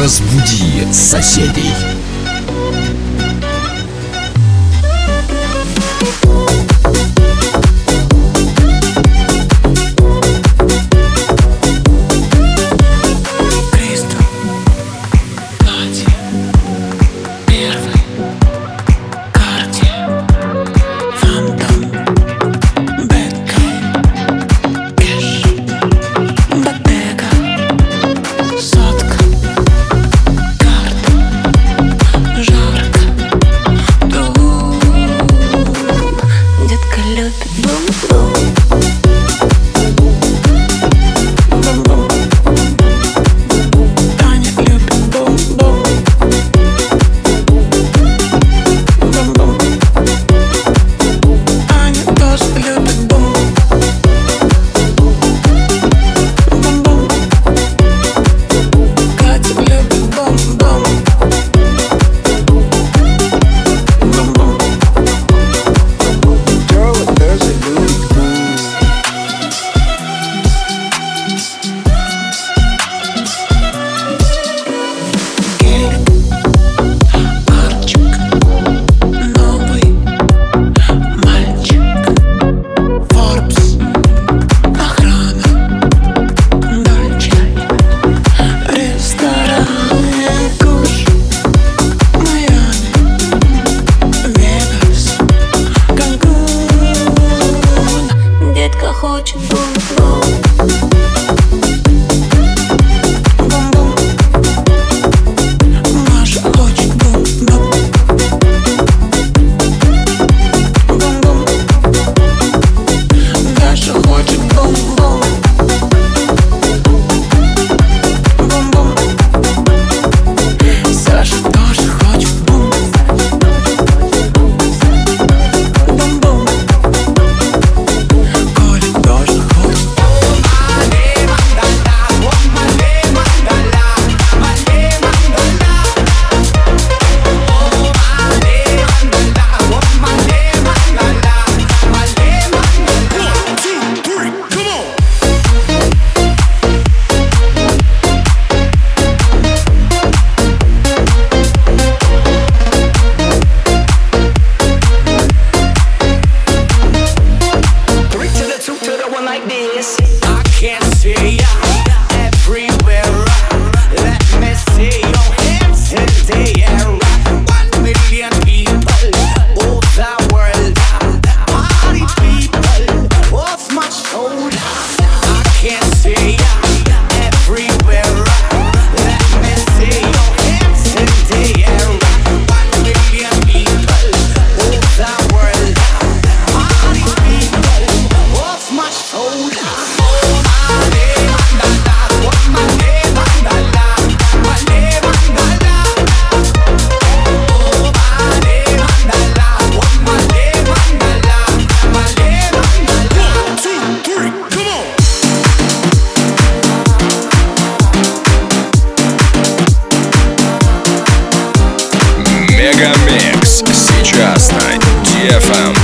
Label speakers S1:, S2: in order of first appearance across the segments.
S1: Разбуди соседей. Микс сейчас на DFM.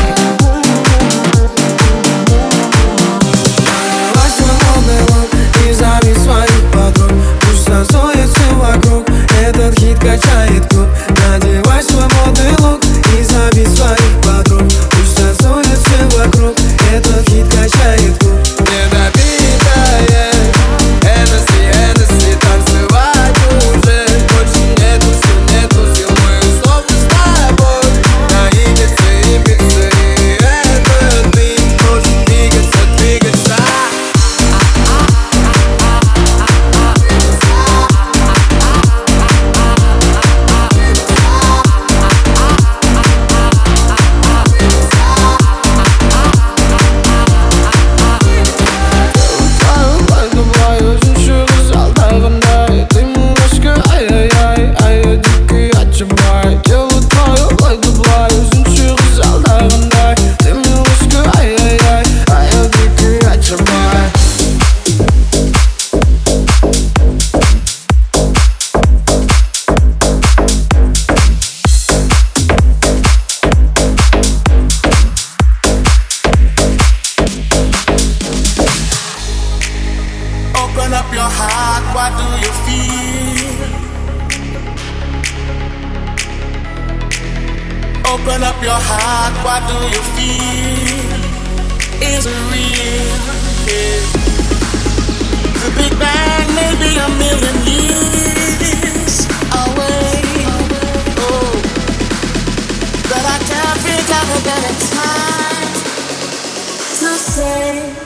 S2: вокруг Этот хит качает клуб Надевай свой модный И зови своих подруг Пусть танцуют вокруг Этот your heart, what do you feel?
S3: Open up your heart, what do you feel? Is it real? Yeah. The Big Bang may be a million years away. Oh, but I can't figure out a better time to say.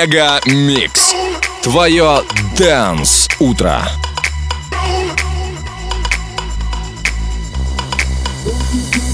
S4: Мега Микс. Твое Дэнс Утро. Thank you.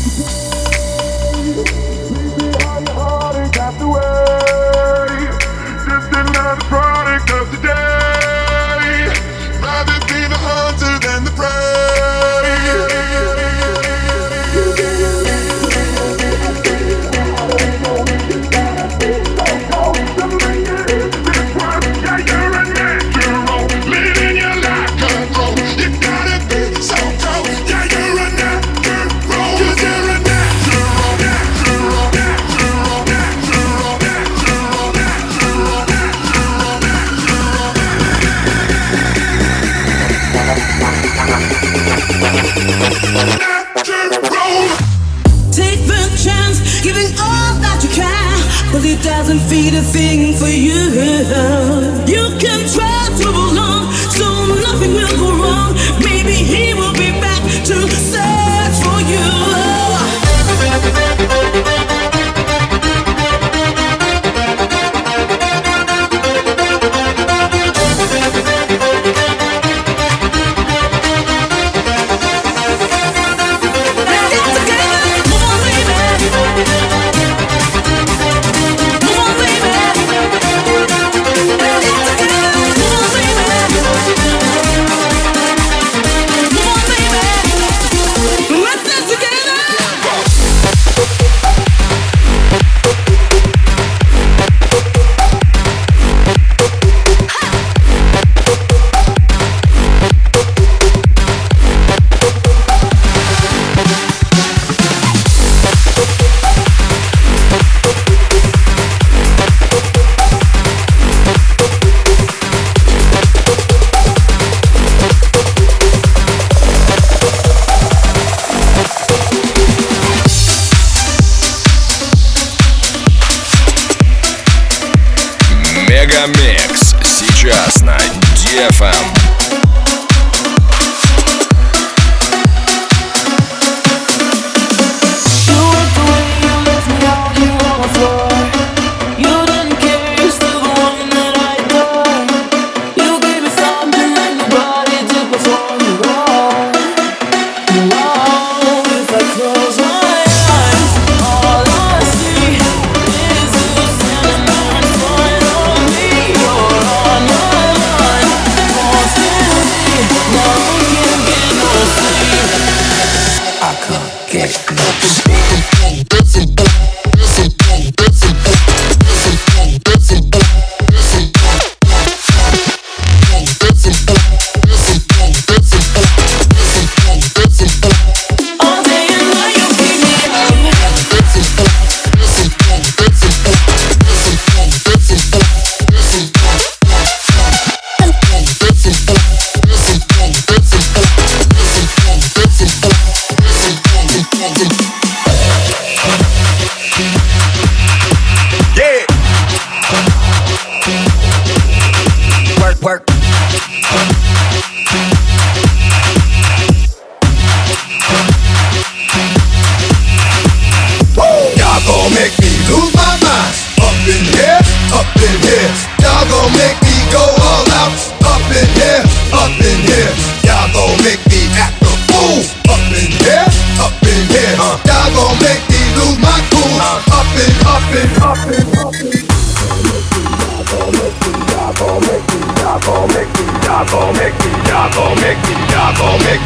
S3: found. homie